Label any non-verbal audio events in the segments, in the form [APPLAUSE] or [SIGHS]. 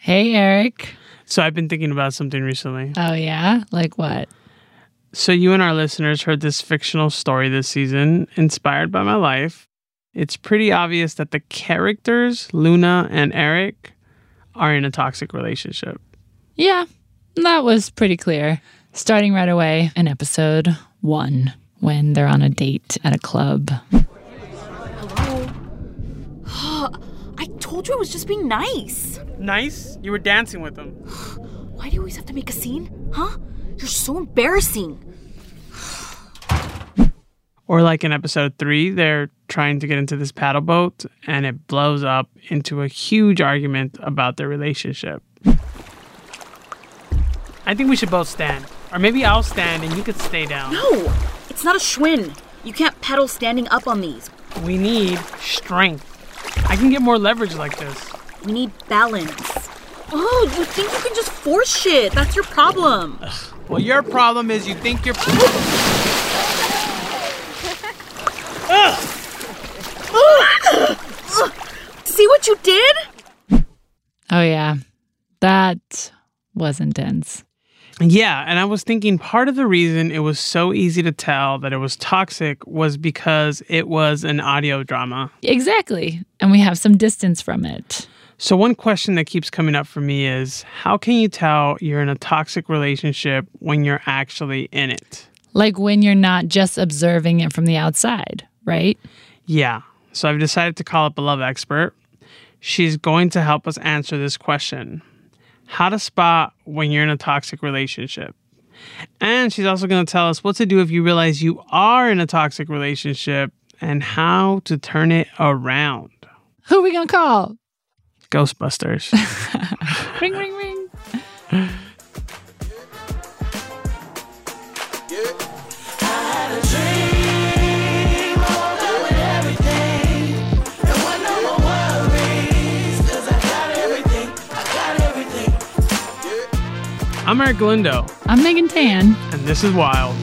Hey, Erick. So I've been thinking about something recently. Oh, yeah? Like what? So you and our listeners heard this fictional story this season, inspired by my life. It's pretty obvious that the characters, Luna and Eric, are in a toxic relationship. Yeah, that was pretty clear. Starting right away in episode one, when they're on a date at a club. [GASPS] I [GASPS] [GASPS] told you I was just being nice. Nice? You were dancing with them. [SIGHS] Why do you always have to make a scene? Huh? You're so embarrassing. Or like in episode three, they're trying to get into this paddle boat and it blows up into a huge argument about their relationship. I think we should both stand. Or maybe I'll stand and you could stay down. No, it's not a Schwinn. You can't pedal standing up on these. We need strength. I can get more leverage like this. We need balance. Oh, you think you can just force shit? That's your problem. Well, your problem is you think you're. [LAUGHS] See what you did? Oh, yeah. That was intense. Yeah, and I was thinking part of the reason it was so easy to tell that it was toxic was because it was an audio drama. Exactly. And we have some distance from it. So, one question that keeps coming up for me is how can you tell you're in a toxic relationship when you're actually in it? Like when you're not just observing it from the outside, right? Yeah. So, I've decided to call up a love expert. She's going to help us answer this question how to spot when you're in a toxic relationship. And she's also going to tell us what to do if you realize you are in a toxic relationship and how to turn it around. Who are we going to call? Ghostbusters. [LAUGHS] ring, ring, ring. [LAUGHS] I'm Erick Galindo, I'm Megan Tan. and this is Wild.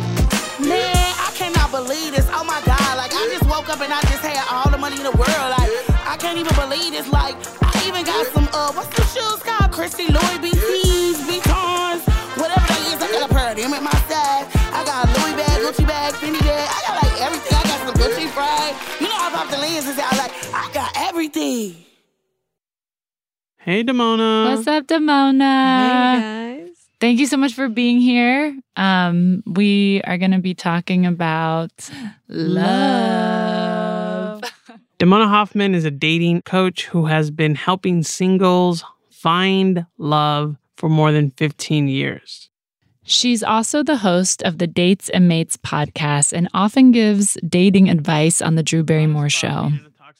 Man, I cannot believe this. Oh my god, like I just woke up and I just had all the money in the world. Like I can't even believe this. Like I even got some uh what's the shoes called? Christy Louis BCs, Vuittons, whatever they is. I got a pair of them at my side. I got a Louis bag, Gucci bag, Fendi bag. I got like everything. I got some Gucci fried. You know I popped the lenses out. Like I got everything. Hey, Damona. What's up, Damona? Hey, guys. Thank you so much for being here. Um, we are going to be talking about love. [LAUGHS] Damona Hoffman is a dating coach who has been helping singles find love for more than 15 years. She's also the host of the Dates and Mates podcast and often gives dating advice on the Drew Barrymore show.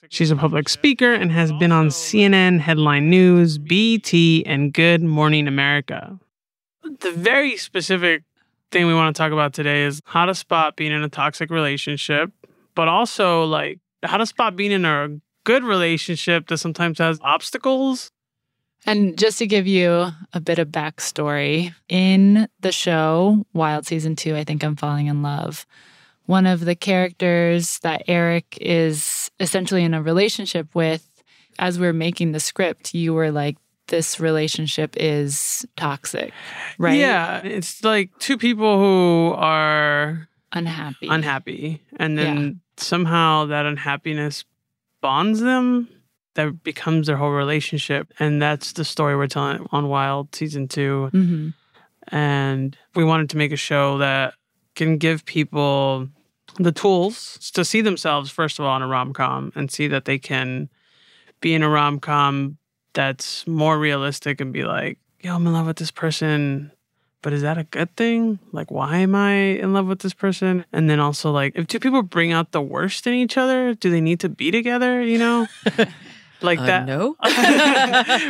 She's a public speaker and has been on CNN, Headline News, BET, and Good Morning America. The very specific thing we want to talk about today is how to spot being in a toxic relationship, but also like how to spot being in a good relationship that sometimes has obstacles. And just to give you a bit of backstory, in the show Wild Season 2, I think I'm falling in love. One of the characters that Erick is essentially in a relationship with, as we are making the script, you were like, this relationship is toxic, right? Yeah, it's like two people who are Unhappy. unhappy and then somehow that unhappiness bonds them that becomes their whole relationship and that's the story we're telling on wild season two hmm and we wanted to make a show that can give people the tools to see themselves first of all in a rom-com and see that they can be in a rom-com that's more realistic and be like yo i'm in love with this person but is that a good thing like why am i in love with this person and then also like if two people bring out the worst in each other do they need to be together you know [LAUGHS] like Uh, that. no. [LAUGHS] [LAUGHS]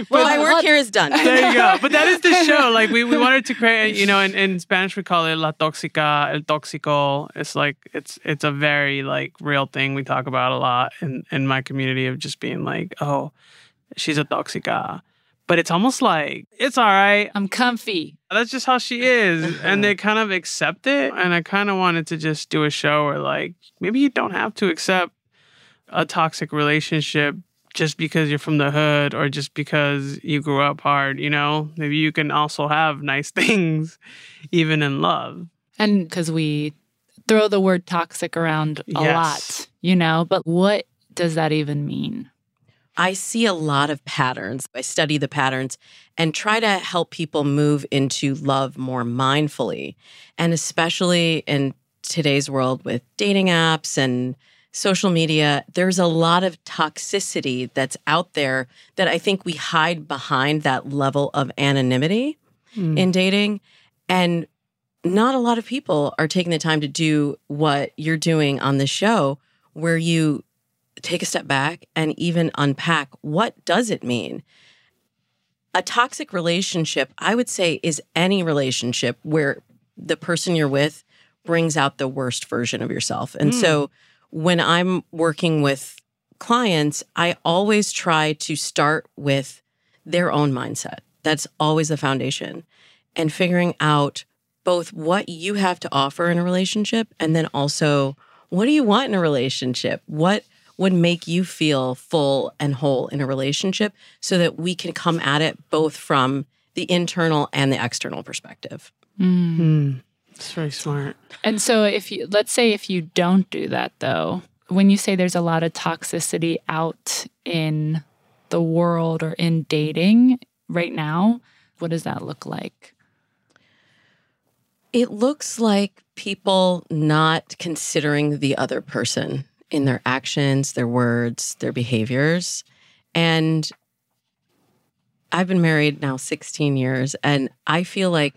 But- My work here is done. there you go. But that is the show. Like we, we wanted to create, you know, in, in Spanish we call it la tóxica, el tóxico. It's like it's it's a very like real thing we talk about a lot in in my community of just being like, oh, she's a tóxica. But it's almost like it's all right. I'm comfy. That's just how she is, [LAUGHS] and they kind of accept it. And I kind of wanted to just do a show where like maybe you don't have to accept a toxic relationship just because you're from the hood or just because you grew up hard, you know? Maybe you can also have nice [LAUGHS] things even in love. And because we throw the word toxic around a Yes. lot, you know, but what does that even mean? I see a lot of patterns. I study the patterns and try to help people move into love more mindfully. And especially in today's world with dating apps and social media, there's a lot of toxicity that's out there that I think we hide behind that level of anonymity hmm. in dating. And not a lot of people are taking the time to do what you're doing on the show, where you take a step back and even unpack what does it mean? A toxic relationship i would say is any relationship where the person you're with brings out the worst version of yourself. And hmm. so when i'm working with clients i always try to start with their own mindset. That's always the foundation. And figuring out both what you have to offer in a relationship and then also what do you want in a relationship? What would make you feel full and whole in a relationship so that we can come at it both from the internal and the external perspective. Hmm. It's very smart. And so if you let's say if you don't do that though, when you say there's a lot of toxicity out in the world or in dating right now, what does that look like? It looks like people not considering the other person in their actions, their words, their behaviors. And I've been married now 16 years, and I feel like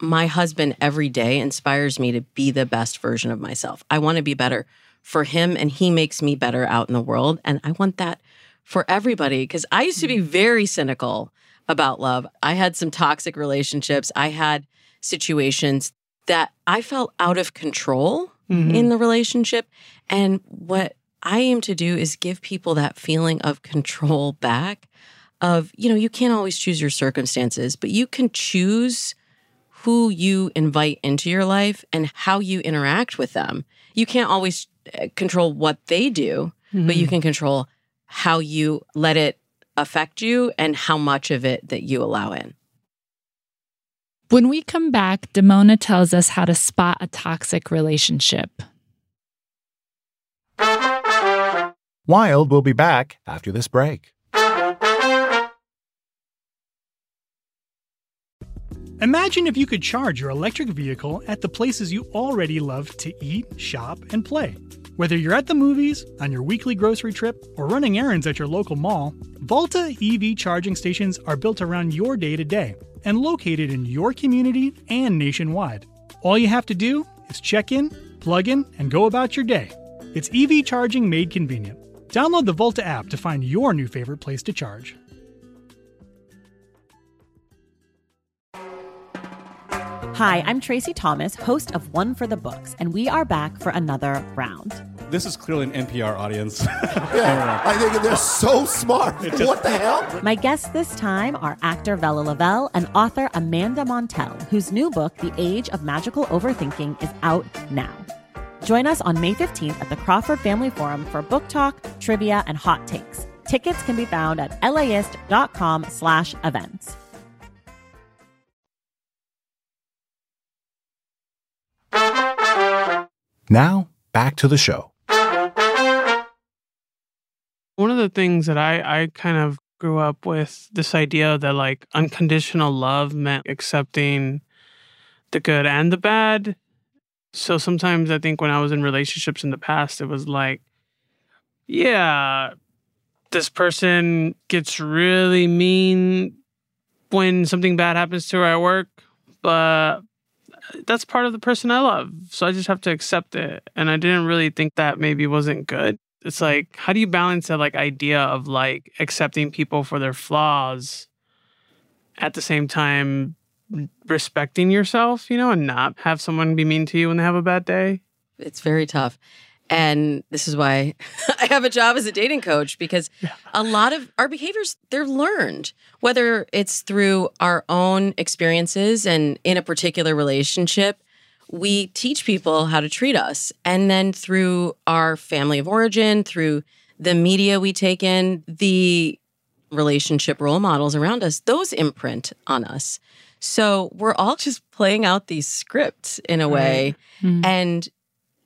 my husband every day inspires me to be the best version of myself. I want to be better for him, and he makes me better out in the world. And I want that for everybody because I used to be very cynical about love. I had some toxic relationships, I had situations that I felt out of control mm-hmm. in the relationship. And what I aim to do is give people that feeling of control back of, you know, you can't always choose your circumstances, but you can choose who you invite into your life and how you interact with them. You can't always uh, control what they do, but you can control how you let it affect you and how much of it that you allow in. When we come back, Damona tells us how to spot a toxic relationship. Wild will be back after this break. Imagine if you could charge your electric vehicle at the places you already love to eat, shop, and play. Whether you're at the movies, on your weekly grocery trip, or running errands at your local mall, Volta EV charging stations are built around your day to day and located in your community and nationwide. All you have to do is check in, plug in, and go about your day. It's EV charging made convenient. Download the Volta app to find your new favorite place to charge. Hi, I'm Tracy Thomas, host of One for the Books, and we are back for another round. This is clearly an NPR audience. [LAUGHS] Yeah, I think they're so smart. what the hell? My guests this time are actor Bella Lavelle and author Amanda Montell, whose new book, The Age of Magical Overthinking, is out now. Join us on May 15th at the Crawford Family Forum for book talk, trivia, and hot takes. Tickets can be found at laist.com slash events. Now, back to the show. One of the things that I, I kind of grew up with this idea that like unconditional love meant accepting the good and the bad. So sometimes I think when I was in relationships in the past, it was like, yeah, this person gets really mean when something bad happens to her at work, but that's part of the person I love. So I just have to accept it. And I didn't really think that maybe wasn't good. it's like how do you balance that like idea of like accepting people for their flaws at the same time respecting yourself, you know, and not have someone be mean to you when they have a bad day? It's very tough. And this is why [LAUGHS] I have a job as a dating coach because a lot of our behaviors, they're learned, whether it's through our own experiences and in a particular relationship. We teach people how to treat us. And then through our family of origin, through the media we take in, the relationship role models around us, those imprint on us. So we're all just playing out these scripts in a way. Hmm. And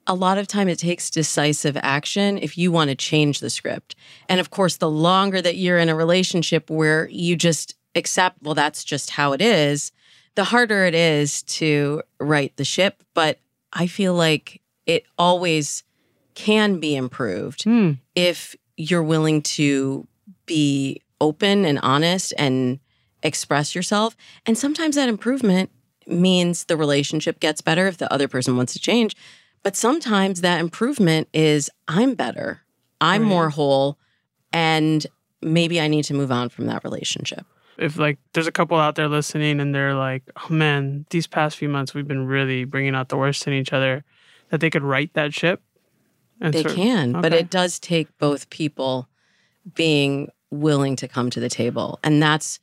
a lot of time it takes decisive action if you want to change the script. And of course, the longer that you're in a relationship where you just accept, well, that's just how it is, the harder it is to right the ship. But I feel like it always can be improved hmm. if you're willing to be open and honest and express yourself. And sometimes that improvement means the relationship gets better if the other person wants to change. But sometimes that improvement is I'm better, I'm more whole, and maybe I need to move on from that relationship. If like there's a couple out there listening and they're like, "Oh man, these past few months we've been really bringing out the worst in each other," that they could right that ship. and They sort- can, but it does take both people being willing to come to the table. And that's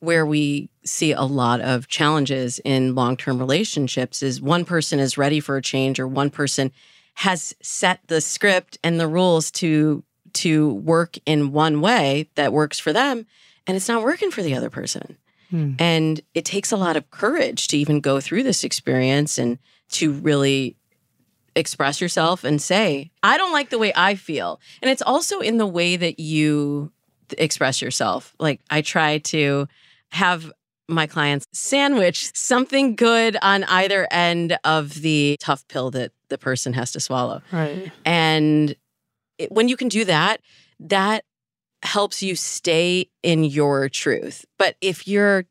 where we see a lot of challenges in long-term relationships is one person is ready for a change or one person has set the script and the rules to to work in one way that works for them and it's not working for the other person. Hmm. And it takes a lot of courage to even go through this experience and to really express yourself and say, I don't like the way I feel. And it's also in the way that you express yourself. Like I try to have my clients sandwich something good on either end of the tough pill that the person has to swallow. Right. And it, when you can do that, that helps you stay in your truth. But if you're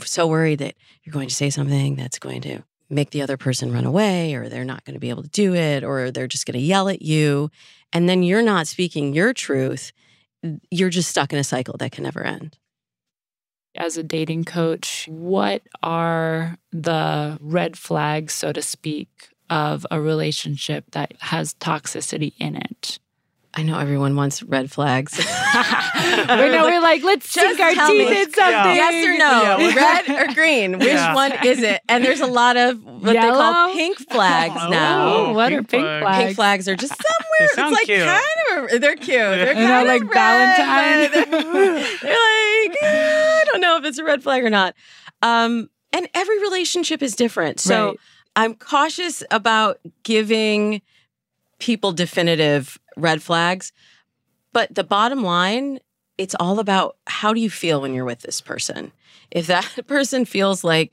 so worried that you're going to say something that's going to make the other person run away, or they're not going to be able to do it, or they're just going to yell at you, and then you're not speaking your truth, you're just stuck in a cycle that can never end. As a dating coach, what are the red flags, so to speak, of a relationship that has toxicity in it? I know everyone wants red flags. [LAUGHS] [LAUGHS] we know we're like, let's sink our teeth me. in something. Yes or no? Yeah. Red or green? [LAUGHS] Which Yeah. one is it? And there's a lot of what they call pink flags Oh, now. Oh, what are pink pink flags. flags? Pink flags are just somewhere. sound it's like cute. kind of they're cute. They're You know, like of red, Valentine. but They're, they're like eh, I don't know if it's a red flag or not. Um, and every relationship is different. So Right. I'm cautious about giving people definitive red flags. But the bottom line, it's all about how do you feel when you're with this person? If that [LAUGHS] person feels like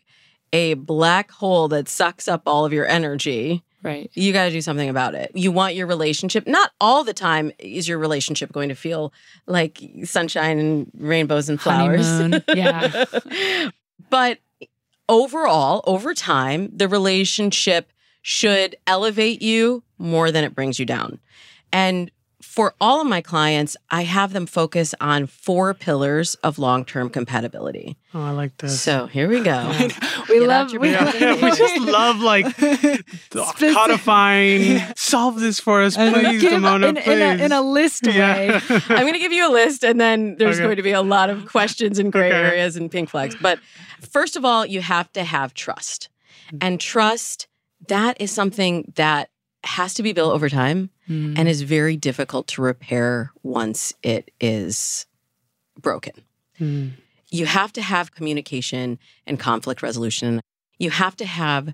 a black hole that sucks up all of your energy, Right. you got to do something about it. You want your relationship, not all the time is your relationship going to feel like sunshine and rainbows and flowers. Honeymoon. [LAUGHS] Yeah. but overall, over time, the relationship should elevate you more than it brings you down. And for all of my clients, I have them focus on four pillars of long term compatibility. Oh, I like this. So here we go. [LAUGHS] We Get love we, Yeah, yeah, we just love like [LAUGHS] Specific- codifying. Solve this for us, and please, give- Damona. in, please. in, a, in a list yeah. way. [LAUGHS] I'm going to give you a list, and then there's Okay. going to be a lot of questions and gray Okay. areas and pink flags. But first of all, you have to have trust. And trust, that is something that has to be built over time Hmm. and is very difficult to repair once it is broken. Hmm. You have to have communication and conflict resolution. You have to have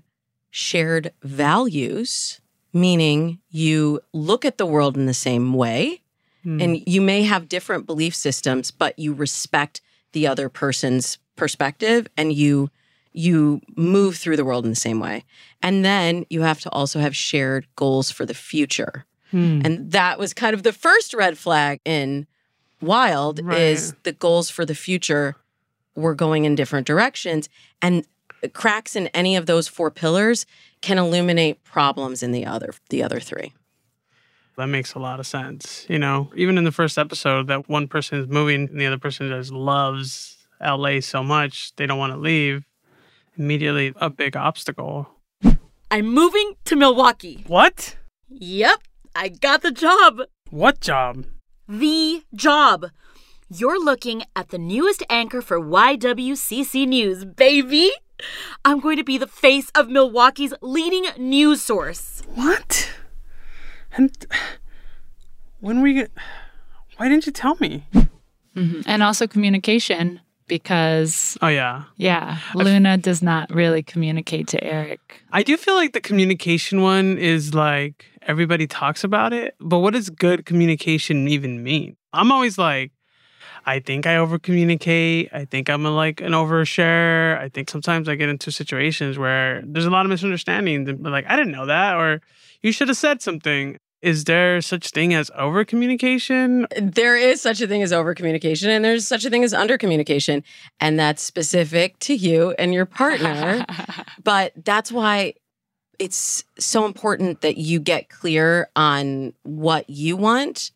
shared values, meaning you look at the world in the same way Hmm. and you may have different belief systems but you respect the other person's perspective and you you move through the world in the same way and then you have to also have shared goals for the future Hmm. and that was kind of the first red flag in wild Right. is the goals for the future were going in different directions and cracks in any of those four pillars can illuminate problems in the other the other three That makes a lot of sense. You know, even in the first episode, that one person is moving and the other person just loves LA so much, they don't want to leave. Immediately, a big obstacle. I'm moving to Milwaukee. What? Yep, I got the job. What job? The job. You're looking at the newest anchor for YWCC News, baby. I'm going to be the face of Milwaukee's leading news source. What? And when we get. Why didn't you tell me? Mhm. And also communication because, Oh, yeah. yeah, Luna does not really communicate to Eric. I do feel like the communication one is like everybody talks about it, but what does good communication even mean? I'm always like, I think I over communicate. I think I'm a, like an overshare. I think sometimes I get into situations where there's a lot of misunderstandings. and, Like, I didn't know that, or you should have said something. Is there such thing as over communication? There is such a thing as over communication, and there's such a thing as under communication. And that's specific to you and your partner. [LAUGHS] but that's why it's so important that you get clear on what you want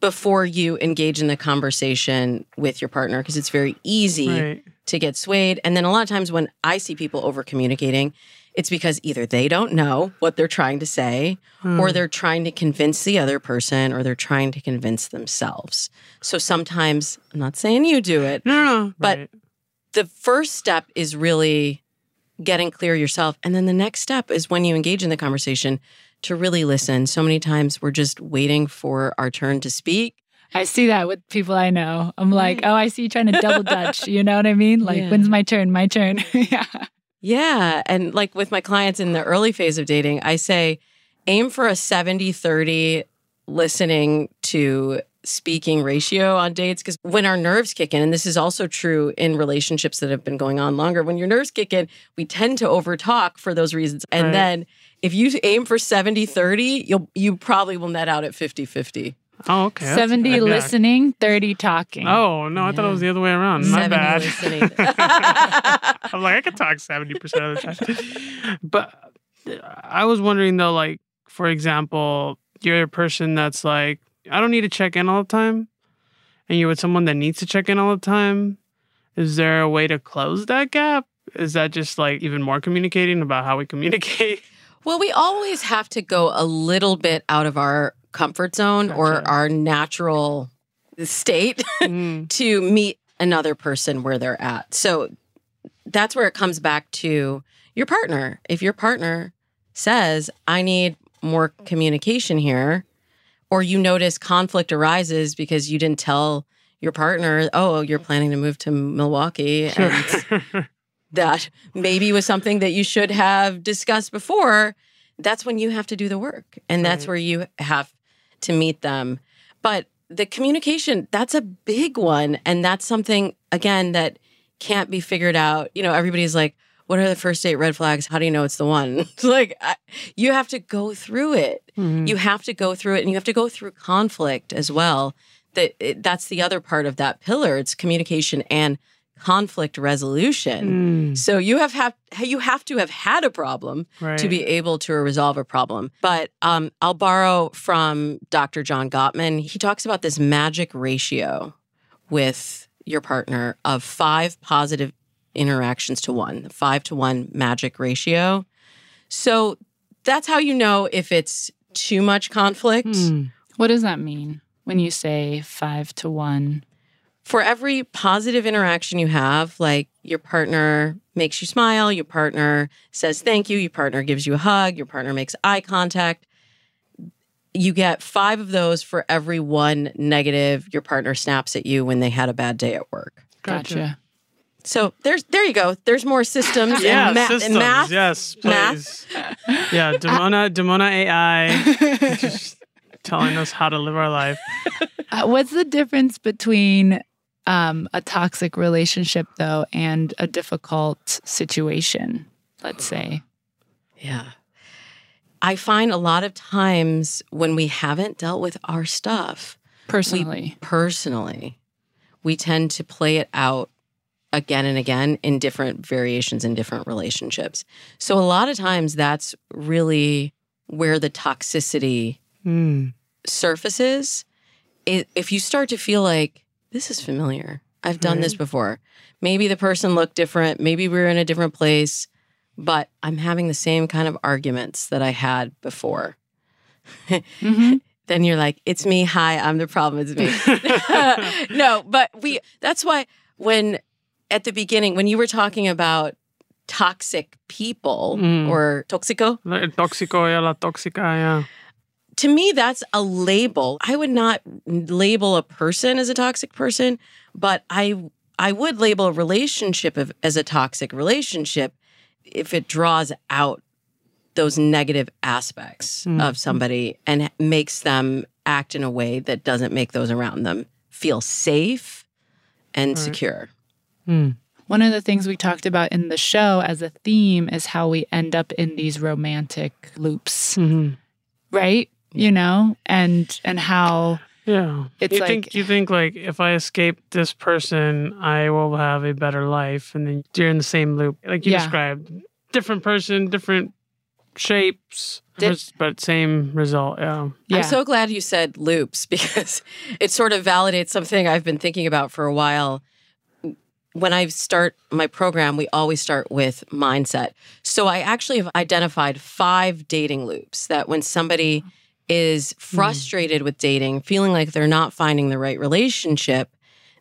before you engage in the conversation with your partner because it's very easy Right. to get swayed. And then a lot of times when I see people over communicating, it's because either they don't know what they're trying to say or Hmm. they're trying to convince the other person or they're trying to convince themselves. So sometimes, I'm not saying you do it, No, no, no. but Right. the first step is really getting clear yourself. And then the next step is when you engage in the conversation to really listen. So many times we're just waiting for our turn to speak. I see that with people I know. I'm like, oh, I see you trying to double dutch. You know what I mean? Like, Yeah. when's my turn? My turn. [LAUGHS] yeah. Yeah. And like with my clients in the early phase of dating, I say aim for a 70 30 listening to speaking ratio on dates. Because when our nerves kick in, and this is also true in relationships that have been going on longer, when your nerves kick in, we tend to overtalk for those reasons. And Right. then if you aim for 70 30, you'll, you probably will net out at 50 50. Oh, okay. that's 70 good. Yeah. listening, 30 talking. Oh, no, I thought it was the other way around. My 70 bad. [LAUGHS] [LAUGHS] I'm like, I could talk 70% of the time. But uh, I was wondering though, like, for example, you're a person that's like, I don't need to check in all the time. And you're with someone that needs to check in all the time. Is there a way to close that gap? Is that just like even more communicating about how we communicate? Well, we always have to go a little bit out of our comfort zone or our natural state Mm, [LAUGHS] to meet another person where they're at. So that's where it comes back to your partner. If your partner says, I need more communication here, or you notice conflict arises because you didn't tell your partner, oh, you're planning to move to Milwaukee and that maybe was something that you should have discussed before, that's when you have to do the work. And that's Right. where you have to meet them. But the communication, that's a big one. And that's something, again, that can't be figured out. You know, everybody's like, what are the first date red flags? How do you know it's the one? [LAUGHS] Like, I, you have to go through it. Mhm. You have to go through it and you have to go through conflict as well. That that's the other part of that pillar. It's communication and conflict resolution. Mm, So you have have you have to have had a problem right. to be able to resolve a problem. But um, I'll borrow from Dr. John Gottman. He talks about this magic ratio with your partner of five positive interactions to one, the five to one magic ratio. So that's how you know if it's too much conflict. Mm, What does that mean when you say five to one? For every positive interaction you have, like your partner makes you smile, your partner says thank you, your partner gives you a hug, your partner makes eye contact, you get five of those for every one negative your partner snaps at you when they had a bad day at work. Gotcha. Gotcha. So there's there you go. There's more systems [LAUGHS] yeah, and, ma- systems. and math. Yes, math. please. yeah, Damona, Damona AI, [LAUGHS] just telling us how to live our life. Uh, what's the difference between um, a toxic relationship, though, and a difficult situation, let's say? Yeah. I find a lot of times when we haven't dealt with our stuff, Personally. personally, we tend to play it out again and again in different variations in different relationships. So a lot of times that's really where the toxicity Mm. surfaces, if you start to feel like this is familiar, I've done this before. Maybe the person looked different. Maybe we were in a different place, but I'm having the same kind of arguments that I had before. [LAUGHS] Then you're like, it's me. Hi, I'm the problem. It's me. [LAUGHS] no, but we, that's why when at the beginning, when you were talking about toxic people Mm. or toxico, El tóxico y la tóxica, yeah. To me that's a label i would not label a person as a toxic person but i i would label a relationship as a toxic relationship if it draws out those negative aspects Mm. of somebody and makes them act in a way that doesn't make those around them feel safe and Right. secure One of the things we talked about in the show as a theme is how we end up in these romantic loops, Mm-hmm. right? You know, and and how Yeah. It's you like- think you think like if I escape this person, I will have a better life, and then you're in the same loop, like you Yeah. described. Different person, different shapes, Dif- but same result. Yeah. I'm so glad you said loops [LAUGHS] because it sort of validates something I've been thinking about for a while. When I start my program, we always start with mindset. So I actually have identified five dating loops that when somebody is frustrated with dating, feeling like they're not finding the right relationship,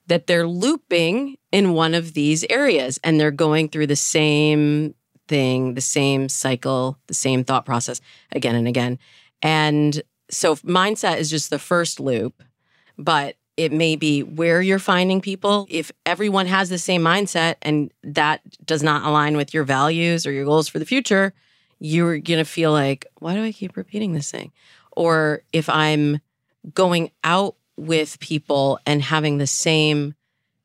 that they're looping in one of these areas and they're going through the same thing, the same cycle, the same thought process again and again. And so mindset is just the first loop, but it may be where you're finding people. If everyone has the same mindset and that does not align with your values or your goals for the future, you're going to feel like, why do I keep repeating this thing? Or if I'm going out with people and having the same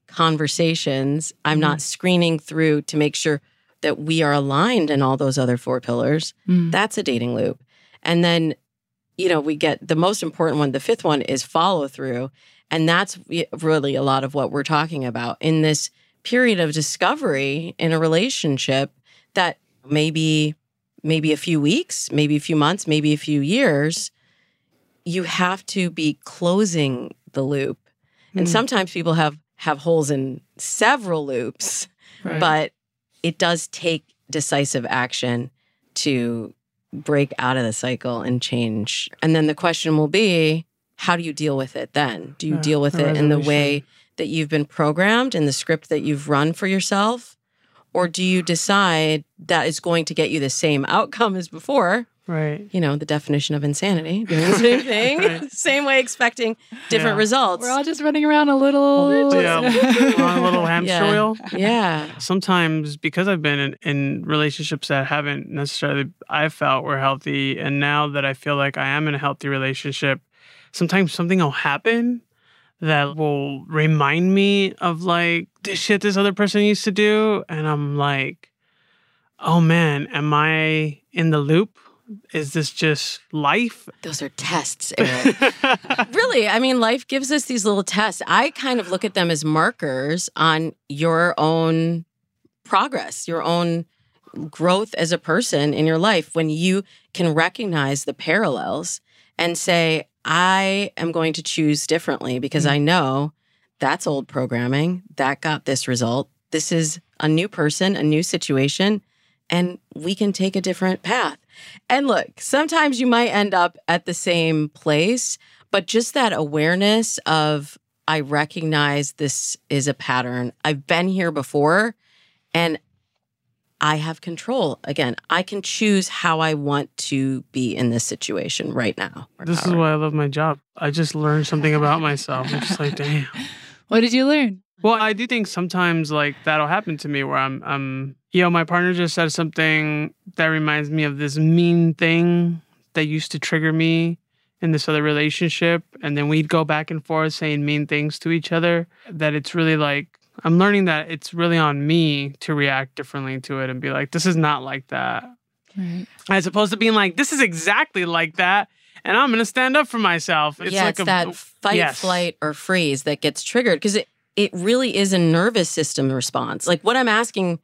conversations, I'm not screening through to make sure that we are aligned in all those other four pillars. Mm. That's a dating loop. And then, you know, we get the most important one, the fifth one is follow through. And that's really a lot of what we're talking about in this period of discovery in a relationship that maybe maybe a few weeks, maybe a few months, maybe a few years, you have to be closing the loop. And Mm. sometimes people have have holes in several loops, Right. but it does take decisive action to break out of the cycle and change. And then the question will be, how do you deal with it then? Do you Yeah, deal with it in the way that you've been programmed in the script that you've run for yourself? Or do you decide that is going to get you the same outcome as before? Right. You know, the definition of insanity, doing the same [LAUGHS] thing, Right. [LAUGHS] same way, expecting different Yeah. results. We're all just running around a little. Yeah, [LAUGHS] on a little hamster Yeah. wheel. Yeah. Sometimes because I've been in, in relationships that haven't necessarily I felt were healthy, and now that I feel like I am in a healthy relationship, sometimes something will happen that will remind me of like this shit this other person used to do, and I'm like, oh man, am I in the loop? Is this just life? Those are tests, Erick. [LAUGHS] really, I mean, life gives us these little tests. I kind of look at them as markers on your own progress, your own growth as a person in your life when you can recognize the parallels and say, I am going to choose differently because I mm. know that's old programming. That got this result. This is a new person, a new situation, and we can take a different path. And look, sometimes you might end up at the same place, but just that awareness of, I recognize this is a pattern. I've been here before and I have control. Again, I can choose how I want to be in this situation right now. This is why I love my job. I just learned something about [LAUGHS] myself. I'm just like, damn. What did you learn? Well, I do think sometimes like that'll happen to me where I'm um you know, my partner just said something that reminds me of this mean thing that used to trigger me in this other relationship. And then we'd go back and forth saying mean things to each other. That it's really like I'm learning that it's really on me to react differently to it and be like, this is not like that. Right. As opposed to being like, this is exactly like that. And I'm gonna stand up for myself. It's yeah, like it's a that fight, yes. flight, or freeze that gets triggered because it, it really is a nervous system response. Like what I'm asking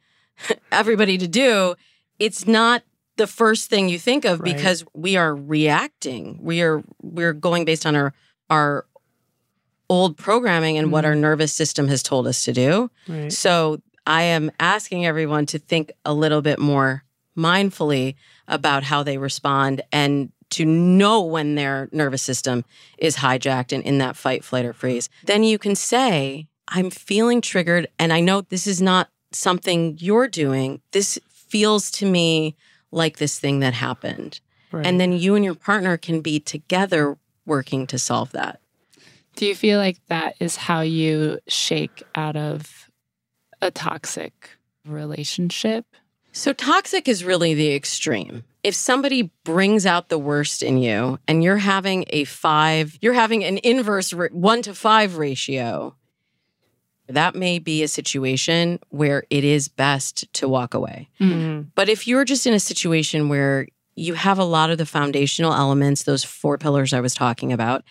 [LAUGHS] everybody to do, it's not the first thing you think of Right. because we are reacting. We are we're going based on our our old programming and what our mm-hmm. nervous system has told us to do. Right. So I am asking everyone to think a little bit more mindfully about how they respond and to know when their nervous system is hijacked and in that fight, flight, or freeze. Then you can say, I'm feeling triggered. And I know this is not something you're doing. This feels to me like this thing that happened. Right. And then you and your partner can be together working to solve that. Do you feel like that is how you shake out of a toxic relationship? So, toxic is really the extreme. If somebody brings out the worst in you and you're having a five, you're having an inverse one to five ratio, that may be a situation where it is best to walk away. Mhm. But if you're just in a situation where you have a lot of the foundational elements, those four pillars I was talking about,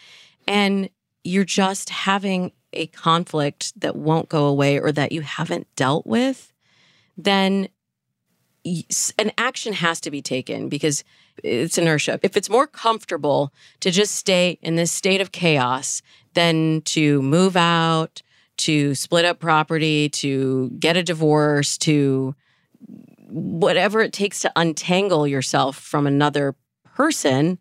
and you're just having a conflict that won't go away or that you haven't dealt with, then an action has to be taken because it's inertia. If it's more comfortable to just stay in this state of chaos than to move out, to split up property, to get a divorce, to whatever it takes to untangle yourself from another person,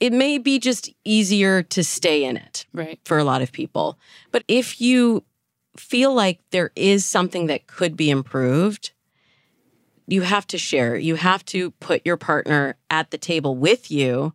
it may be just easier to stay in it Right. for a lot of people. But if you feel like there is something that could be improved, you have to share. You have to put your partner at the table with you.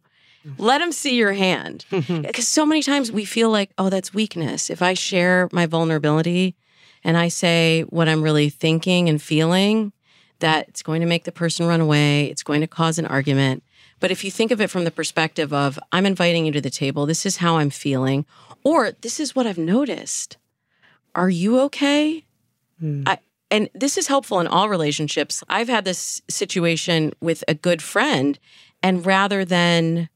Let them see your hand. Mm-hmm. Because so many times we feel like, oh, that's weakness. If I share my vulnerability and I say what I'm really thinking and feeling, that it's going to make the person run away, it's going to cause an argument. But if you think of it from the perspective of, I'm inviting you to the table, this is how I'm feeling, or this is what I've noticed. Are you okay? Hmm. I, and this is helpful in all relationships. I've had this situation with a good friend, and rather than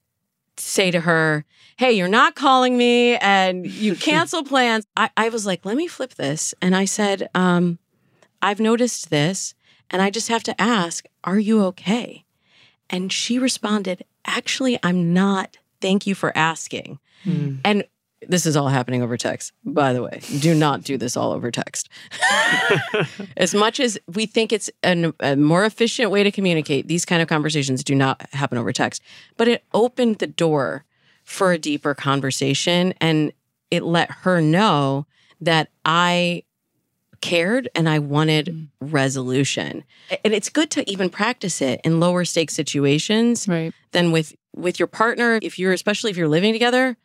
say to her, Hey, you're not calling me and you [LAUGHS] cancel plans, I, I was like, Let me flip this. And I said, um, I've noticed this, and I just have to ask, Are you okay? And she responded, Actually, I'm not. Thank you for asking. And this is all happening over text, by the way. Do not do this all over text. [LAUGHS] as much as we think it's an, a more efficient way to communicate, these kind of conversations do not happen over text. But it opened the door for a deeper conversation and it let her know that I cared and I wanted mm. resolution. And it's good to even practice it in lower stake situations Right. than with with your partner if you're especially if you're living together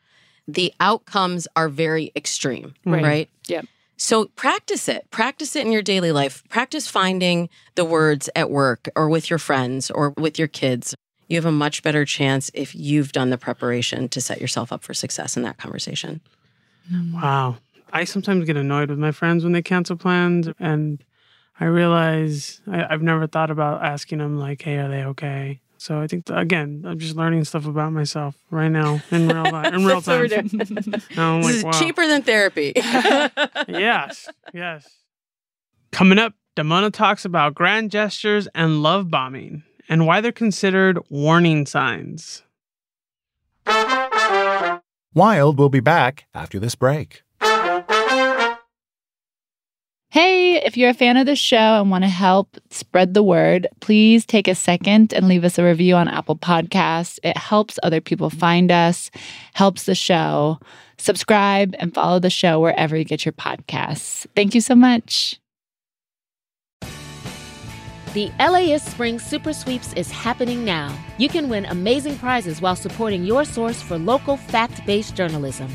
the outcomes are very extreme Right. right, Yep. so practice it practice it in your daily life practice finding the words at work or with your friends or with your kids you have a much better chance if you've done the preparation to set yourself up for success in that conversation Wow. I sometimes get annoyed with my friends when they cancel plans, and I realize I, I've never thought about asking them, like, hey, are they okay? So I think, again, I'm just learning stuff about myself right now in real life. In real [LAUGHS] That's time. [LAUGHS] [LAUGHS] I'm this like, is wow. cheaper than therapy yes, yes. Coming up, Damona talks about grand gestures and love bombing and why they're considered warning signs. Wild will be back after this break. Hey, if you're a fan of the show and want to help spread the word, please take a second and leave us a review on Apple Podcasts. It helps other people find us, helps the show. Subscribe and follow the show wherever you get your podcasts. Thank you so much. The LAist Spring Super Sweeps is happening now. You can win amazing prizes while supporting your source for local fact based journalism.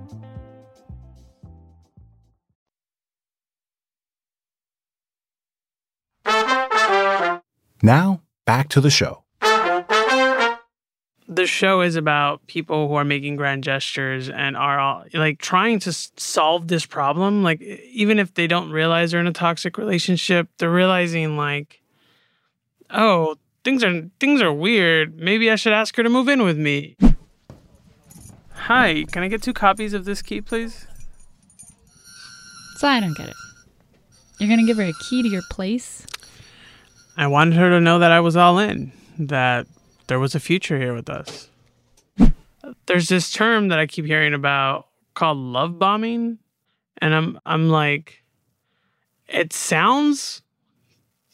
Now, back to the show. the show is about people who are making grand gestures and are all, like trying to solve this problem. Like even if they don't realize they're in a toxic relationship, they're realizing like, oh, things are things are weird. Maybe I should ask her to move in with me. Hi, can I get two copies of this key, please? So I don't get it. You're gonna give her a key to your place? I wanted her to know that I was all in, that there was a future here with us. There's this term that I keep hearing about called love bombing, and I'm I'm like, it sounds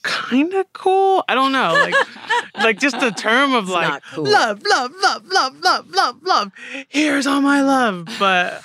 kind of cool. I don't know, like [LAUGHS] like just the term of like cool. love, love, love, love, love, love, love. Here's all my love, but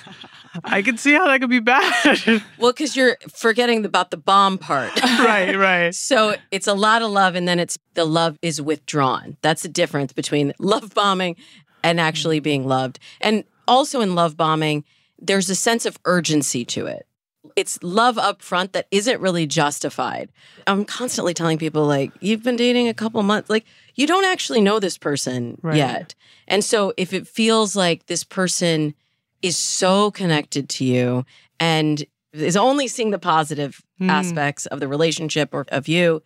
I can see how that could be bad. [LAUGHS] Well, because you're forgetting about the bomb part. [LAUGHS] right, right. So it's a lot of love, and then it's the love is withdrawn. That's the difference between [LAUGHS] love bombing and actually mm. being loved. And also in love bombing, there's a sense of urgency to it. It's love up front that isn't really justified. I'm constantly telling people, like, you've been dating a couple months, like, you don't actually know this person Right. yet. And so if it feels like this person is so connected to you and is only seeing the positive Hmm. aspects of the relationship or of you,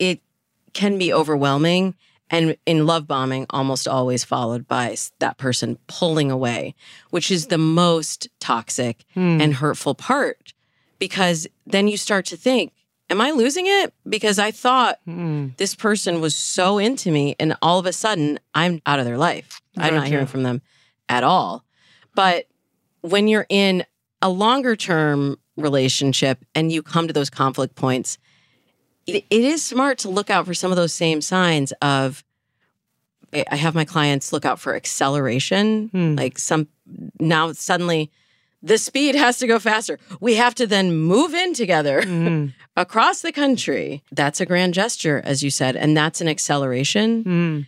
it can be overwhelming. And in love bombing, almost always followed by that person pulling away, which is the most toxic Hmm. and hurtful part. Because then you start to think, Am I losing it? Because I thought Hmm. this person was so into me, and all of a sudden I'm out of their life. I'm not hearing from them at all. But when you're in a longer term relationship and you come to those conflict points, it, it is smart to look out for some of those same signs of. I have my clients look out for acceleration, Hmm. like some now suddenly the speed has to go faster. We have to then move in together [LAUGHS] Mm. across the country. That's a grand gesture, as you said, and that's an acceleration Mm.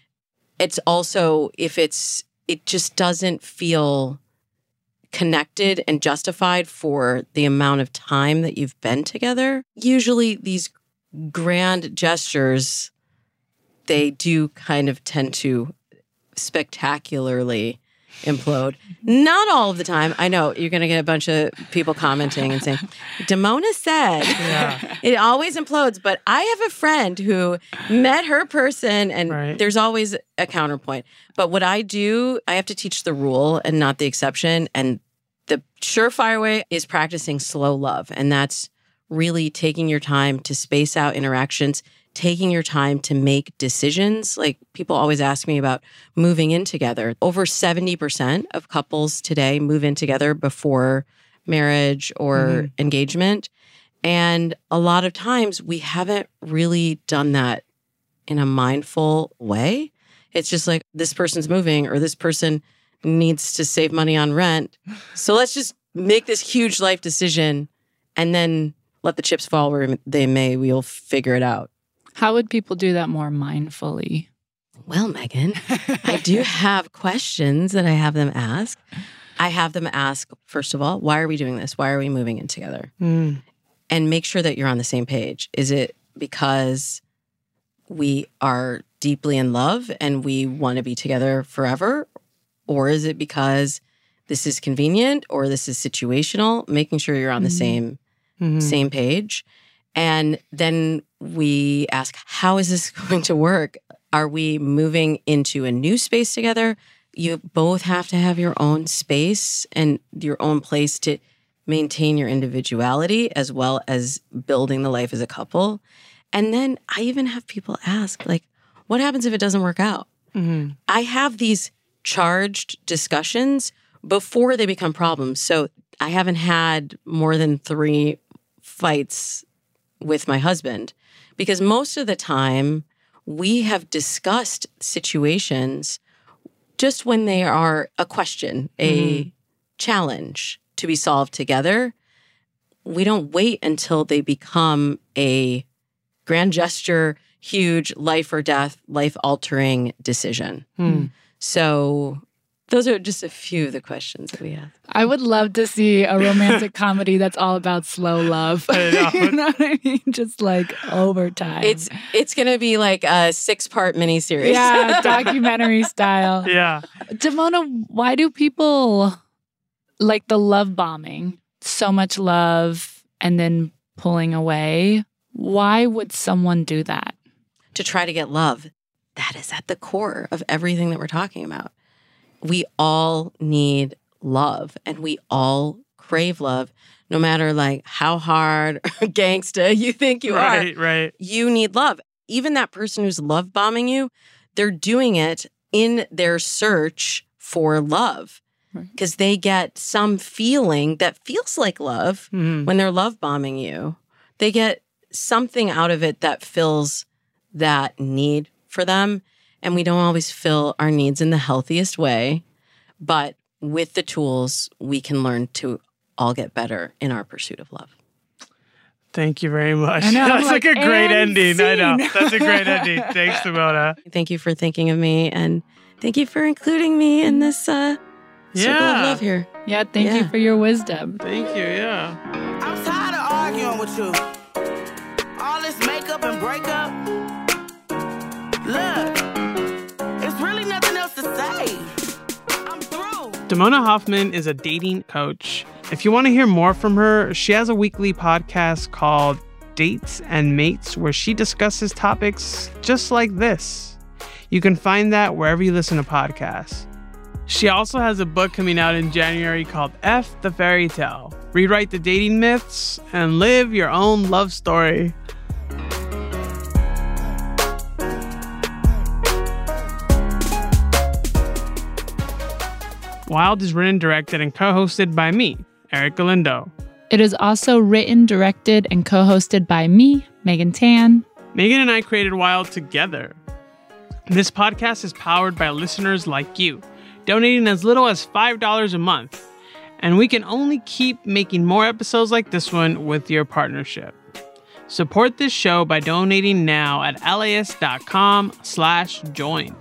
it's also if it's it just doesn't feel connected and justified for the amount of time that you've been together usually these grand gestures they do kind of tend to spectacularly implode not all of the time i know you're going to get a bunch of people commenting and saying Damona said Yeah. it always implodes. But I have a friend who met her person, and Right. there's always a counterpoint. But what I do, I have to teach the rule and not the exception. And surefire way is practicing slow love. And that's really taking your time to space out interactions, taking your time to make decisions. Like people always ask me about moving in together. Over 70% of couples today move in together before marriage or mm-hmm. engagement. And a lot of times we haven't really done that in a mindful way. It's just like this person's moving or this person needs to save money on rent. So let's just make this huge life decision and then let the chips fall where they may. We'll figure it out. How would people do that more mindfully? Well, Megan, I do [LAUGHS] have questions that I have them ask. I have them ask, first of all, why are we doing this? Why are we moving in together? Mm. and make sure that you're on the same page. Is it because we are deeply in love and we want to be together forever? Or is it because this is convenient or this is situational? Making sure you're on the Mhm. same Mhm. same page. And then we ask, how is this [LAUGHS] going to work? Are we moving into a new space together? You both have to have your own space and your own place to maintain your individuality as well as building the life as a couple. And then I even have people ask, like, what happens if it doesn't work out? Mhm. I have these charged discussions before they become problems. So I haven't had more than three fights with my husband because most of the time we have discussed situations just when they are a question, a Mhm. challenge to be solved together. We don't wait until they become a grand gesture, huge life or death, life altering decision. Hmm. So, those are just a few of the questions that we have. I would love to see a romantic [LAUGHS] comedy that's all about slow love. Know. [LAUGHS] you know what I mean? Just like over time. It's it's going to be like a six part miniseries. yeah, [LAUGHS] documentary style. Yeah. Damona, why do people like the love bombing? So much love and then pulling away. Why would someone do that? to try to get love. That is at the core of everything that we're talking about. We all need love and we all crave love, no matter like how hard [LAUGHS] or gangsta you think you are. right, right. You need love. Even that person who's love bombing you, they're doing it in their search for love because they get some feeling that feels like love Mhm. when they're love bombing you. They get something out of it that fills that need for them. And we don't always fill our needs in the healthiest way. But with the tools, we can learn to all get better in our pursuit of love. Thank you very much. Know, That's like, like, a great and ending. I know. That's a great ending. [LAUGHS] Thanks, Damona. Thank you for thinking of me and thank you for including me in this uh, circle of Yeah. love here. Yeah, thank you for your wisdom. Thank you. Yeah. I'm tired of arguing with you. All this makeup and breakup. Damona Hoffman is a dating coach. If you want to hear more from her, she has a weekly podcast called Dates and Mates where she discusses topics just like this. You can find that wherever you listen to podcasts. She also has a book coming out in January called F the Fairy Tale Rewrite the Dating Myths and Live Your Own Love Story. Wild is written, directed, and co hosted by me, Erick Galindo. It is also written, directed, and co hosted by me, Megan Tan. Megan and I created Wild together. This podcast is powered by listeners like you, donating as little as $5 a month. And we can only keep making more episodes like this one with your partnership. Support this show by donating now at LAist.com slash join.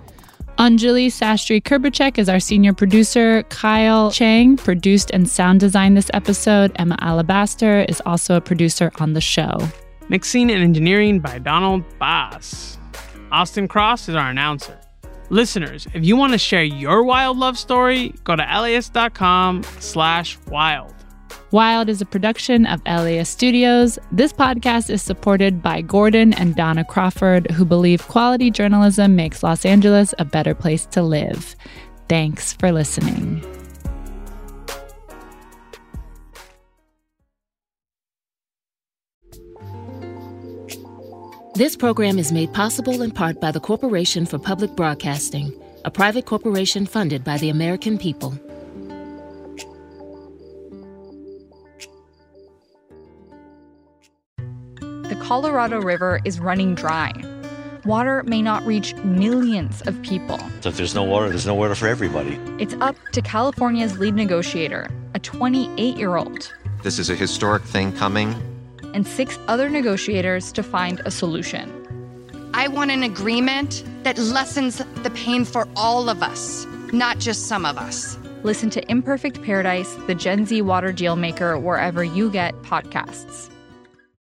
Anjali Sastry Kurbacek is our senior producer. Kyle Chang produced and sound designed this episode. Emma Alabaster is also a producer on the show. Mixing and engineering by Donald Bass. Austin Cross is our announcer. Listeners, if you want to share your wild love story, go to LAist.com slash wild. Wild is a production of LAist Studios. This podcast is supported by Gordon and Donna Crawford, who believe quality journalism makes Los Angeles a better place to live. Thanks for listening. This program is made possible in part by the Corporation for Public Broadcasting, a private corporation funded by the American people. Colorado River is running dry. Water may not reach millions of people. So if there's no water, there's no water for everybody. It's up to California's lead negotiator, a 28 year old, This is a historic thing coming. and six other negotiators to find a solution. I want an agreement that lessens the pain for all of us, not just some of us. Listen to Imperfect Paradise, the Gen Z water deal maker, wherever you get podcasts.